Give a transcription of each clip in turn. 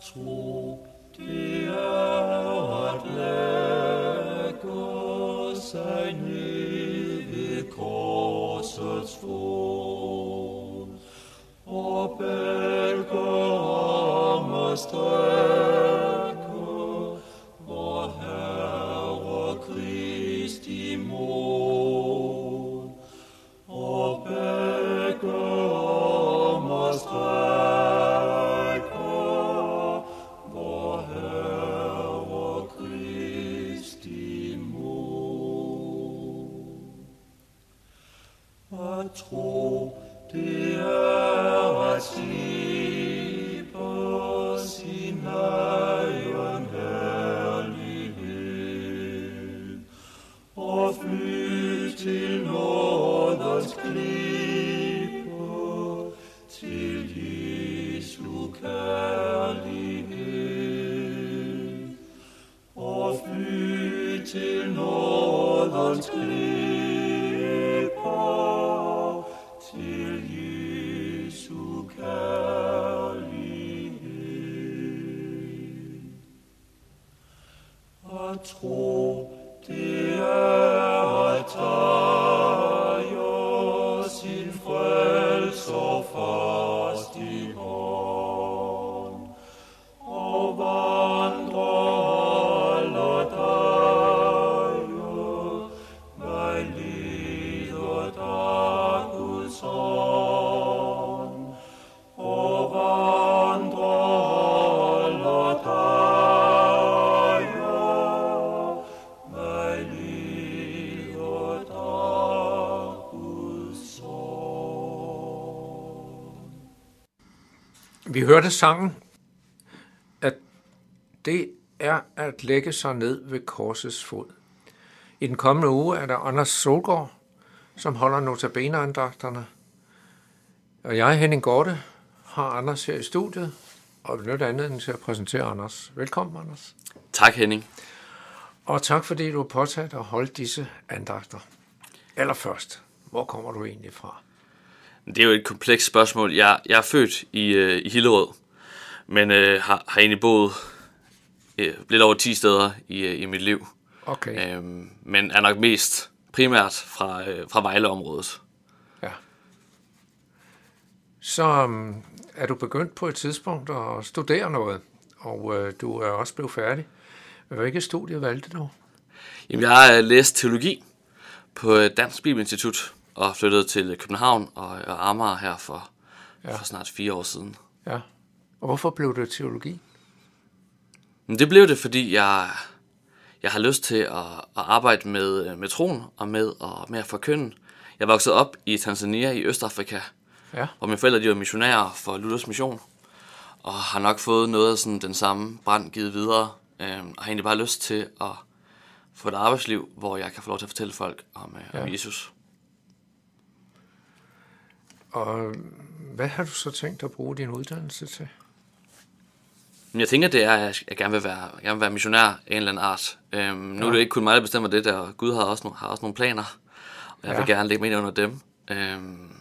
tro, det er at lægge sig ned ved tro, det er at se på sin egen herlighed og fly til nådens klippe, til Jesu kærlighed og fly til nådens klippe, At tro, hørte sangen, at det er at lægge sig ned ved korsets fod. I den kommende uge er der Anders Solgaard, som holder notabeneandagterne. Og jeg, Henning Gorte, har Anders her i studiet, og vil nytte anledning til at præsentere Anders. Velkommen, Anders. Tak Henning. Og tak fordi du har påtaget at holde disse andagter. Allerførst, hvor kommer du egentlig fra? Det er jo et komplekst spørgsmål. Jeg, jeg er født i, øh, i Hillerød, men øh, har, har egentlig boet øh, lidt over 10 steder i, øh, i mit liv. Okay, Øhm, men er nok mest primært fra, øh, fra Vejleområdet. ja. Så um, er du begyndt på et tidspunkt at studere noget, og øh, du er også blevet færdig. Hvilket studie valgte du? Jamen, jeg har øh, læst teologi på øh, Dansk Bibelinstitut og flyttet til København og, og Amager her for, Ja. for snart fire år siden. Ja. Og hvorfor blev det teologi? Men det blev det, fordi jeg, jeg har lyst til at, at arbejde med, øh, med troen og med, og med at forkynde. Jeg voksede op i Tanzania i Østafrika, Ja, hvor mine forældre de var missionærer for Luthers mission, og har nok fået noget af sådan den samme brand givet videre, øhm, og har egentlig bare lyst til at få et arbejdsliv, hvor jeg kan få lov til at fortælle folk om, øh, ja. om. Jesus. Og hvad har du så tænkt at bruge din uddannelse til? Jeg tænker, det er, at jeg gerne vil være, gerne vil være missionær af en eller anden art. Øhm, nu Ja. er det ikke kun mig, der bestemmer det der. Gud har også, nogle, har også nogle planer, og jeg Ja. vil gerne lægge mig ind under dem. Øhm,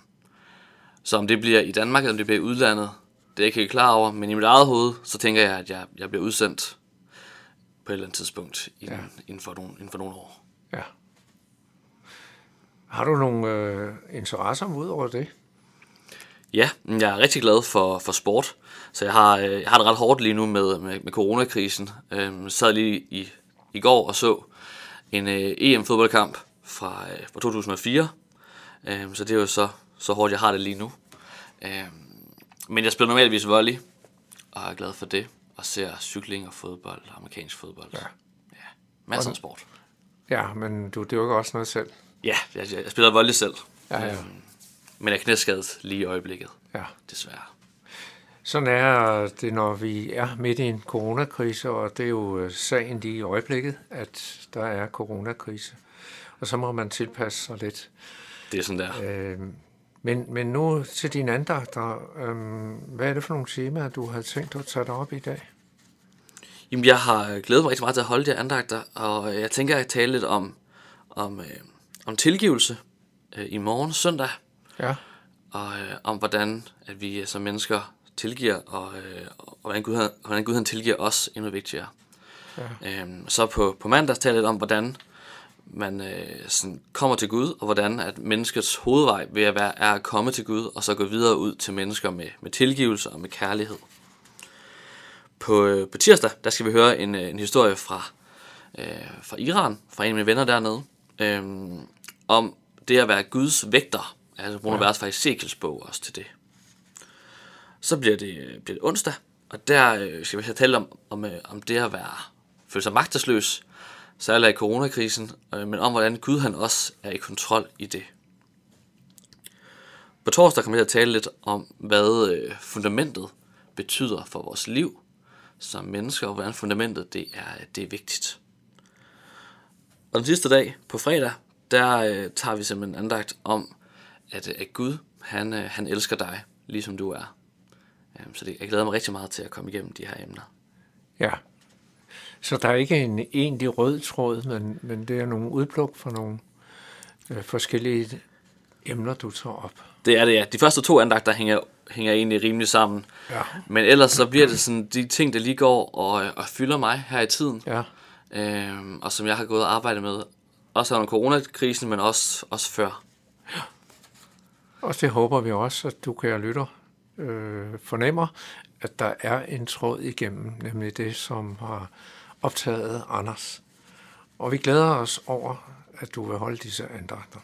så om det bliver i Danmark, eller om det bliver i udlandet, det er jeg ikke helt klar over. Men i mit eget hoved, så tænker jeg, at jeg, jeg bliver udsendt på et eller andet tidspunkt inden, ja. inden, for, nogle, inden for nogle år. Ja. Har du nogle øh, interesser ud over det? Ja, jeg er rigtig glad for, for sport, så jeg har, øh, jeg har det ret hårdt lige nu med, med, med coronakrisen. Øhm, jeg sad lige i, i går og så en øh, EM-fodboldkamp fra, øh, fra 2004, øhm, så det er jo så, så hårdt, jeg har det lige nu. Øhm, men jeg spiller normalvis volley, og er glad for det, og ser cykling og fodbold, amerikansk fodbold. Ja. ja masser af sport. Ja, men du dyrker også noget selv. Ja, jeg, jeg, jeg spiller volley selv, Ja, ja. Øhm, men er knæskadet lige i øjeblikket, Ja. desværre. Sådan er det, når vi er midt i en coronakrise, og det er jo øh, sagen lige i øjeblikket, at der er coronakrise. Og så må man tilpasse sig lidt. Det er sådan der. Øh, men, men nu til dine andagter. Øh, hvad er det for nogle temaer, du har tænkt at tage dig op i dag? Jamen, jeg har glædet mig rigtig meget til at holde de andagter, og jeg tænker at tale lidt om, om, øh, om tilgivelse øh, i morgen søndag, Ja, og øh, om hvordan at vi som mennesker tilgiver, og, øh, og hvordan, Gud, han, hvordan Gud han tilgiver os, endnu vigtigere. Ja. Øhm, så på, på mandag taler jeg lidt om, hvordan man øh, sådan kommer til Gud, og hvordan at menneskets hovedvej ved at være, er at komme til Gud, og så gå videre ud til mennesker med, med tilgivelse og med kærlighed. På, øh, på tirsdag, der skal vi høre en, øh, en historie fra, øh, fra Iran, fra en af mine venner dernede, øh, om det at være Guds vægter. Altså Bruno ja. Vers fra Ezekiels bog også til det. Så bliver det, bliver det onsdag, og der øh, skal vi tale om, om, øh, om det at være, føle sig magtesløs, særligt i coronakrisen, øh, men om hvordan Gud han også er i kontrol i det. På torsdag kommer jeg til at tale lidt om, hvad øh, fundamentet betyder for vores liv som mennesker, og hvordan fundamentet det er, det er vigtigt. Og den sidste dag, på fredag, der øh, tager vi simpelthen andagt om, at, at Gud, han, øh, han elsker dig, ligesom du er. Um, så det, jeg glæder mig rigtig meget til at komme igennem de her emner. Ja, så der er ikke en egentlig rød tråd, men, men det er nogle udpluk for nogle øh, forskellige emner, du tager op. Det er det, ja. De første to andagter hænger, hænger egentlig rimelig sammen. Ja. Men ellers så bliver det sådan de ting, der lige går og, og fylder mig her i tiden. Ja, Øhm, og som jeg har gået og arbejdet med. Også under coronakrisen, men også, også før og det håber vi også, at du, kære lytter, øh, fornemmer, at der er en tråd igennem, nemlig det, som har optaget Anders. Og vi glæder os over, at du vil holde disse andagter.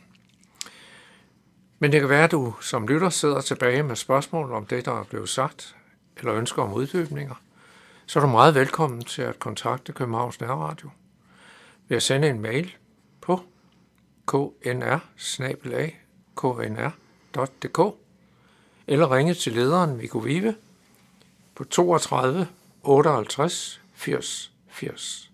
Men det kan være, at du som lytter sidder tilbage med spørgsmål om det, der er blevet sagt, eller ønsker om uddybninger, så er du meget velkommen til at kontakte Københavns Nærradio ved at sende en mail på knr knr.dk eller ringe til lederen Viggo Vive på 32 58 80 80.